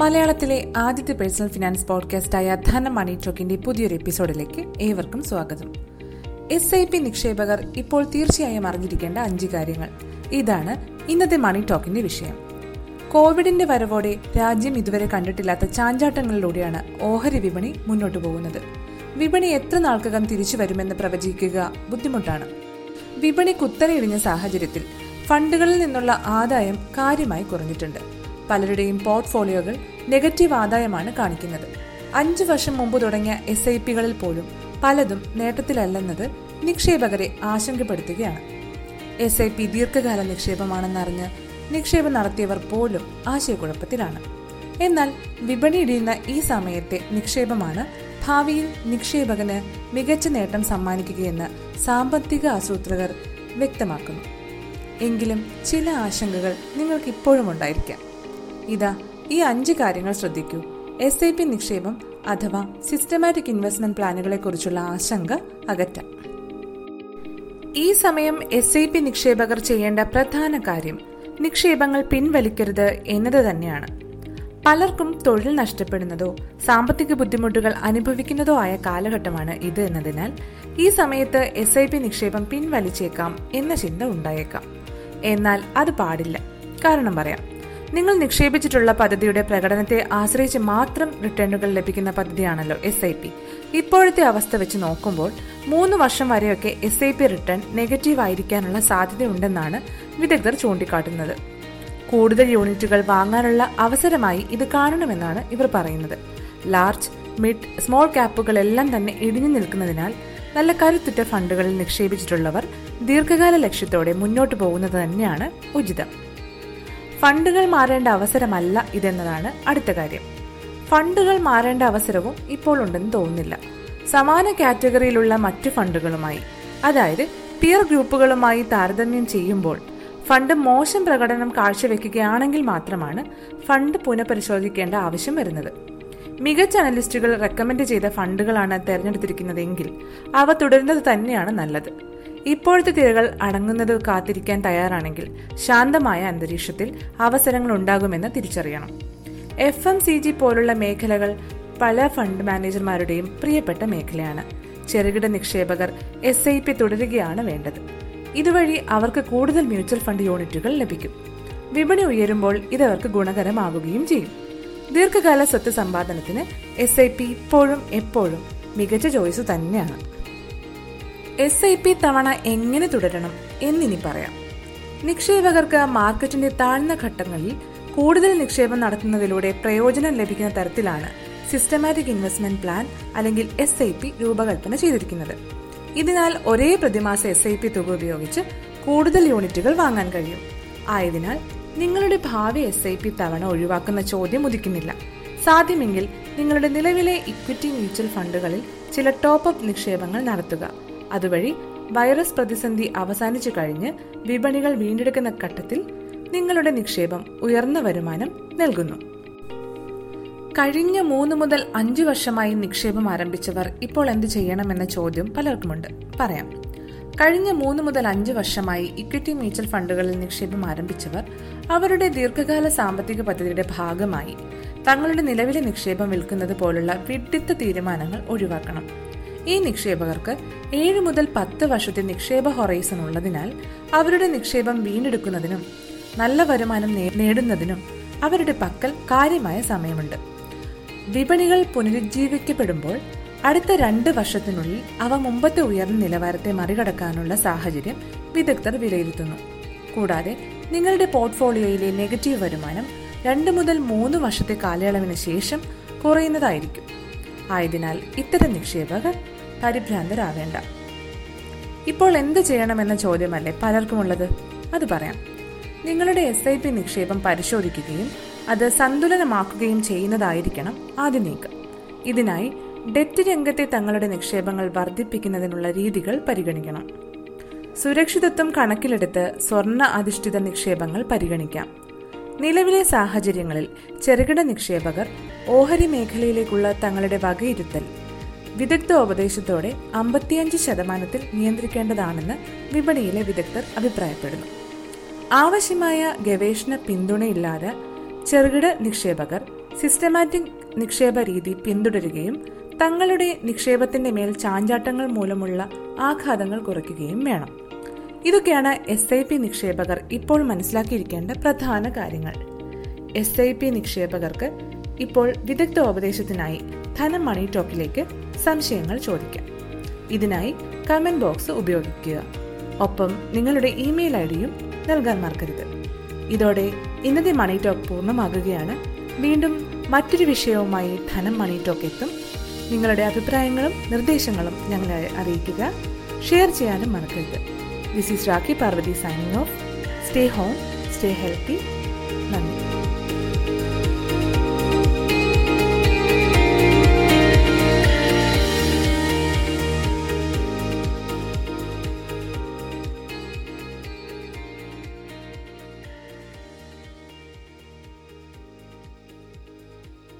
മലയാളത്തിലെ ആദ്യത്തെ personal finance പോഡ്കാസ്റ്റായ ധനം മണി ടോക്കിന്റെ പുതിയൊരു എപ്പിസോഡിലേക്ക് ഏവർക്കും സ്വാഗതം. എസ് ഐ പി നിക്ഷേപകർ ഇപ്പോൾ തീർച്ചയായും അറിഞ്ഞിരിക്കേണ്ട അഞ്ച് കാര്യങ്ങൾ. ഇതാണ് ഇന്നത്തെ മണി ടോക്കിന്റെ വിഷയം. കോവിഡിന്റെ വരവോടെ രാജ്യം ഇതുവരെ കണ്ടിട്ടില്ലാത്ത ചാഞ്ചാട്ടങ്ങളിലൂടെയാണ് ഓഹരി വിപണി മുന്നോട്ടു പോകുന്നത്. വിപണി എത്ര നാൾക്കകം തിരിച്ചു വരുമെന്ന് പ്രവചിക്കുക ബുദ്ധിമുട്ടാണ്. വിപണി കുത്തനെയിടിഞ്ഞ സാഹചര്യത്തിൽ ഫണ്ടുകളിൽ നിന്നുള്ള ആദായം കാര്യമായി കുറഞ്ഞിട്ടുണ്ട്. പലരുടെയും പോർട്ട്ഫോളിയോകൾ നെഗറ്റീവ് ആദായമാണ് കാണിക്കുന്നത്. അഞ്ചു വർഷം മുമ്പ് തുടങ്ങിയ എസ് ഐ പികളിൽ പോലും പലതും നേട്ടത്തിലല്ലെന്നത് നിക്ഷേപകരെ ആശങ്കപ്പെടുത്തുകയാണ്. എസ് ഐ പി ദീർഘകാല നിക്ഷേപമാണെന്നറിഞ്ഞ് നിക്ഷേപം നടത്തിയവർ പോലും ആശയക്കുഴപ്പത്തിലാണ്. എന്നാൽ വിപണി ഇടിയുന്ന ഈ സമയത്തെ നിക്ഷേപമാണ് ഭാവിയിൽ നിക്ഷേപകന് മികച്ച നേട്ടം സമ്മാനിക്കുകയെന്ന് സാമ്പത്തിക ആസൂത്രകർ വ്യക്തമാക്കുന്നു. എങ്കിലും ചില ആശങ്കകൾ നിങ്ങൾക്ക് ഇപ്പോഴും ഉണ്ടായിരിക്കാം. ഇതാ ഈ അഞ്ച് കാര്യങ്ങൾ ശ്രദ്ധിക്കൂ. എസ് ഐ പി നിക്ഷേപം അഥവാ സിസ്റ്റമാറ്റിക് ഇൻവെസ്റ്റ്മെന്റ് പ്ലാനുകളെ കുറിച്ചുള്ള ആശങ്ക അകറ്റാം ഈ സമയം എസ് ഐ പി നിക്ഷേപകർ ചെയ്യേണ്ട പ്രധാന കാര്യം നിക്ഷേപങ്ങൾ പിൻവലിക്കരുത് എന്നത് തന്നെയാണ്. പലർക്കും തൊഴിൽ നഷ്ടപ്പെടുന്നതോ സാമ്പത്തിക ബുദ്ധിമുട്ടുകൾ അനുഭവിക്കുന്നതോ ആയ കാലഘട്ടമാണ് ഇത് എന്നതിനാൽ ഈ സമയത്ത് എസ് ഐ പി നിക്ഷേപം പിൻവലിച്ചേക്കാം എന്ന ചിന്ത ഉണ്ടായേക്കാം. എന്നാൽ അത് പാടില്ല. കാരണം പറയാം നിങ്ങൾ നിക്ഷേപിച്ചിട്ടുള്ള പദ്ധതിയുടെ പ്രകടനത്തെ ആശ്രയിച്ച് മാത്രം റിട്ടേണുകൾ ലഭിക്കുന്ന പദ്ധതിയാണല്ലോ എസ് ഐ പി ഇപ്പോഴത്തെ അവസ്ഥ വെച്ച് നോക്കുമ്പോൾ മൂന്ന് വർഷം വരെയൊക്കെ S I P return negative ആയിരിക്കാനുള്ള സാധ്യതയുണ്ടെന്നാണ് വിദഗ്ധർ ചൂണ്ടിക്കാട്ടുന്നത്. കൂടുതൽ യൂണിറ്റുകൾ വാങ്ങാനുള്ള അവസരമായി ഇത് കാണണമെന്നാണ് ഇവർ പറയുന്നത്. ലാർജ് മിഡ് സ്മോൾ ക്യാപ്പുകളെല്ലാം തന്നെ ഇടിഞ്ഞു നിൽക്കുന്നതിനാൽ നല്ല കരുത്തുറ്റ ഫണ്ടുകളിൽ നിക്ഷേപിച്ചിട്ടുള്ളവർ ദീർഘകാല ലക്ഷ്യത്തോടെ മുന്നോട്ട് പോകുന്നത് തന്നെയാണ് ഉചിതം. ഫണ്ടുകൾ മാറേണ്ട അവസരമല്ല ഇതെന്നതാണ് അടുത്ത കാര്യം. ഫണ്ടുകൾ മാറേണ്ട അവസരവും ഇപ്പോൾ ഉണ്ടെന്ന് തോന്നുന്നില്ല. സമാന കാറ്റഗറിയിലുള്ള മറ്റു ഫണ്ടുകളുമായി അതായത് പിയർ ഗ്രൂപ്പുകളുമായി താരതമ്യം ചെയ്യുമ്പോൾ ഫണ്ട് മോശം പ്രകടനം കാഴ്ചവെക്കുകയാണെങ്കിൽ മാത്രമാണ് ഫണ്ട് പുനഃപരിശോധിക്കേണ്ട ആവശ്യം വരുന്നത്. മികച്ച അനലിസ്റ്റുകൾ റെക്കമെൻഡ് ചെയ്ത ഫണ്ടുകളാണ് തെരഞ്ഞെടുത്തിരിക്കുന്നതെങ്കിൽ അവ തുടരുന്നത് തന്നെയാണ് നല്ലത്. ഇപ്പോഴത്തെ തിരകൾ അടങ്ങുന്നത് കാത്തിരിക്കാൻ തയ്യാറാണെങ്കിൽ ശാന്തമായ അന്തരീക്ഷത്തിൽ അവസരങ്ങൾ ഉണ്ടാകുമെന്ന് തിരിച്ചറിയണം. എഫ് എം സി ജി പോലുള്ള മേഖലകൾ പല ഫണ്ട് മാനേജർമാരുടെയും പ്രിയപ്പെട്ട മേഖലയാണ്. ചെറുകിട നിക്ഷേപകർ എസ് ഐ പി തുടരുകയാണ് വേണ്ടത്. ഇതുവഴി അവർക്ക് കൂടുതൽ മ്യൂച്വൽ ഫണ്ട് യൂണിറ്റുകൾ ലഭിക്കും. വിപണി ഉയരുമ്പോൾ ഇത് അവർക്ക് ഗുണകരമാകുകയും ചെയ്യും. ദീർഘകാല സ്വത്ത് സമ്പാദനത്തിന് എസ് ഐ പി ഇപ്പോഴും എപ്പോഴും മികച്ച ചോയ്സ് തന്നെയാണ്. എസ് ഐ പി തവണ എങ്ങനെ തുടരണം എന്നിനി പറയാം. നിക്ഷേപകർക്ക് മാർക്കറ്റിന്റെ താഴ്ന്ന ഘട്ടങ്ങളിൽ കൂടുതൽ നിക്ഷേപം നടത്തുന്നതിലൂടെ പ്രയോജനം ലഭിക്കുന്ന തരത്തിലാണ് സിസ്റ്റമാറ്റിക് ഇൻവെസ്റ്റ്മെന്റ് പ്ലാൻ അല്ലെങ്കിൽ എസ് ഐ പി രൂപകൽപ്പന ചെയ്തിരിക്കുന്നത്. ഇതിനാൽ ഒരേ പ്രതിമാസ എസ് ഐ പി തുക ഉപയോഗിച്ച് കൂടുതൽ യൂണിറ്റുകൾ വാങ്ങാൻ കഴിയും. ആയതിനാൽ നിങ്ങളുടെ ഭാവി എസ് ഐ പി തവണ ഒഴിവാക്കുന്ന ചോദ്യം ഉദിക്കുന്നില്ല. സാധ്യമെങ്കിൽ നിങ്ങളുടെ നിലവിലെ ഇക്വിറ്റി മ്യൂച്വൽ ഫണ്ടുകളിൽ ചില ടോപ്പ് അപ്പ് നിക്ഷേപങ്ങൾ നടത്തുക. അതുവഴി വൈറസ് പ്രതിസന്ധി അവസാനിച്ചു കഴിഞ്ഞ് വിപണികൾ വീണ്ടെടുക്കുന്ന ഘട്ടത്തിൽ നിങ്ങളുടെ നിക്ഷേപം ഉയർന്ന വരുമാനം നൽകുന്നു. കഴിഞ്ഞ മൂന്ന് മുതൽ അഞ്ചു വർഷമായി നിക്ഷേപം ആരംഭിച്ചവർ ഇപ്പോൾ എന്ത് ചെയ്യണമെന്ന ചോദ്യം പലർക്കുമുണ്ട്. പറയാം. കഴിഞ്ഞ മൂന്ന് മുതൽ അഞ്ച് വർഷമായി ഇക്വിറ്റി മ്യൂച്വൽ ഫണ്ടുകളിൽ നിക്ഷേപം ആരംഭിച്ചവർ അവരുടെ ദീർഘകാല സാമ്പത്തിക പദ്ധതിയുടെ ഭാഗമായി തങ്ങളുടെ നിലവിലെ നിക്ഷേപം വിൽക്കുന്നത് പോലുള്ള വിട്ടിത്ത തീരുമാനങ്ങൾ ഒഴിവാക്കണം. ഈ നിക്ഷേപകർക്ക് ഏഴ് മുതൽ പത്ത് വർഷത്തെ നിക്ഷേപ ഹൊറൈസൺ ഉള്ളതിനാൽ അവരുടെ നിക്ഷേപം വീണ്ടെടുക്കുന്നതിനും നല്ല വരുമാനം നേടുന്നതിനും അവരുടെ പക്കൽ കാര്യമായ സമയമുണ്ട്. വിപണികൾ പുനരുജ്ജീവിക്കപ്പെടുമ്പോൾ അടുത്ത രണ്ട് വർഷത്തിനുള്ളിൽ അവ മുമ്പത്തെ ഉയർന്ന നിലവാരത്തെ മറികടക്കാനുള്ള സാഹചര്യം വിദഗ്ധർ വിലയിരുത്തുന്നു. കൂടാതെ നിങ്ങളുടെ പോർട്ട്ഫോളിയോയിലെ നെഗറ്റീവ് വരുമാനം രണ്ട് മുതൽ മൂന്ന് വർഷത്തെ കാലയളവിന് ശേഷം കുറയുന്നതായിരിക്കും. ആയതിനാൽ ഇത്തരം നിക്ഷേപകർ പരിഭ്രാന്തരാവേണ്ട. ഇപ്പോൾ എന്ത് ചെയ്യണമെന്ന ചോദ്യമല്ലേ പലർക്കുമുള്ളത്? അത് പറയാം. നിങ്ങളുടെ എസ് ഐ പി നിക്ഷേപം പരിശോധിക്കുകയും അത് സന്തുലനമാക്കുകയും ചെയ്യുന്നതായിരിക്കണം ആദ്യ നീക്കം. ഇതിനായി ഡെറ്റ് രംഗത്തെ തങ്ങളുടെ നിക്ഷേപങ്ങൾ വർദ്ധിപ്പിക്കുന്നതിനുള്ള രീതികൾ പരിഗണിക്കണം. സുരക്ഷിതത്വം കണക്കിലെടുത്ത് സ്വർണ അധിഷ്ഠിത നിക്ഷേപങ്ങൾ പരിഗണിക്കാം. നിലവിലെ സാഹചര്യങ്ങളിൽ ചെറുകിട നിക്ഷേപകർ ഓഹരി മേഖലയിലേക്കുള്ള തങ്ങളുടെ വകയിരുത്തൽ വിദഗ്ധ ഉപദേശത്തോടെ അമ്പത്തിയഞ്ച് ശതമാനത്തിൽ നിയന്ത്രിക്കേണ്ടതാണെന്ന് വിപണിയിലെ വിദഗ്ധർ അഭിപ്രായപ്പെടുന്നു. ആവശ്യമായ ഗവേഷണ പിന്തുണയില്ലാതെ ചെറുകിട നിക്ഷേപകർ സിസ്റ്റമാറ്റിക് നിക്ഷേപ രീതി പിന്തുടരുകയും തങ്ങളുടെ നിക്ഷേപത്തിന്റെ മേൽ ചാഞ്ചാട്ടങ്ങൾ മൂലമുള്ള ആഘാതങ്ങൾ കുറയ്ക്കുകയും വേണം. ഇതൊക്കെയാണ് എസ് ഐ പി നിക്ഷേപകർ ഇപ്പോൾ മനസ്സിലാക്കിയിരിക്കേണ്ട പ്രധാന കാര്യങ്ങൾ. എസ് ഐ പി നിക്ഷേപകർക്ക് ഇപ്പോൾ വിദഗ്ധ ഉപദേശത്തിനായി ധനം മണി ടോക്കിലേക്ക് സംശയങ്ങൾ ചോദിക്കാം. ഇതിനായി കമന്റ് ബോക്സ് ഉപയോഗിക്കുക. ഒപ്പം നിങ്ങളുടെ ഇമെയിൽ ഐ ഡിയും നൽകാൻ മറക്കരുത്. ഇതോടെ ഇന്നത്തെ മണി ടോക്ക് പൂർണമാകുകയാണ്. വീണ്ടും മറ്റൊരു വിഷയവുമായി ധനം മണി ടോക്ക് എത്തും. നിങ്ങളുടെ അഭിപ്രായങ്ങളും നിർദ്ദേശങ്ങളും ഞങ്ങളെ അറിയിക്കുക. ഷെയർ ചെയ്യാനും മറക്കരുത്. This is Raki Parvati signing off. Stay home, stay healthy. Namaste.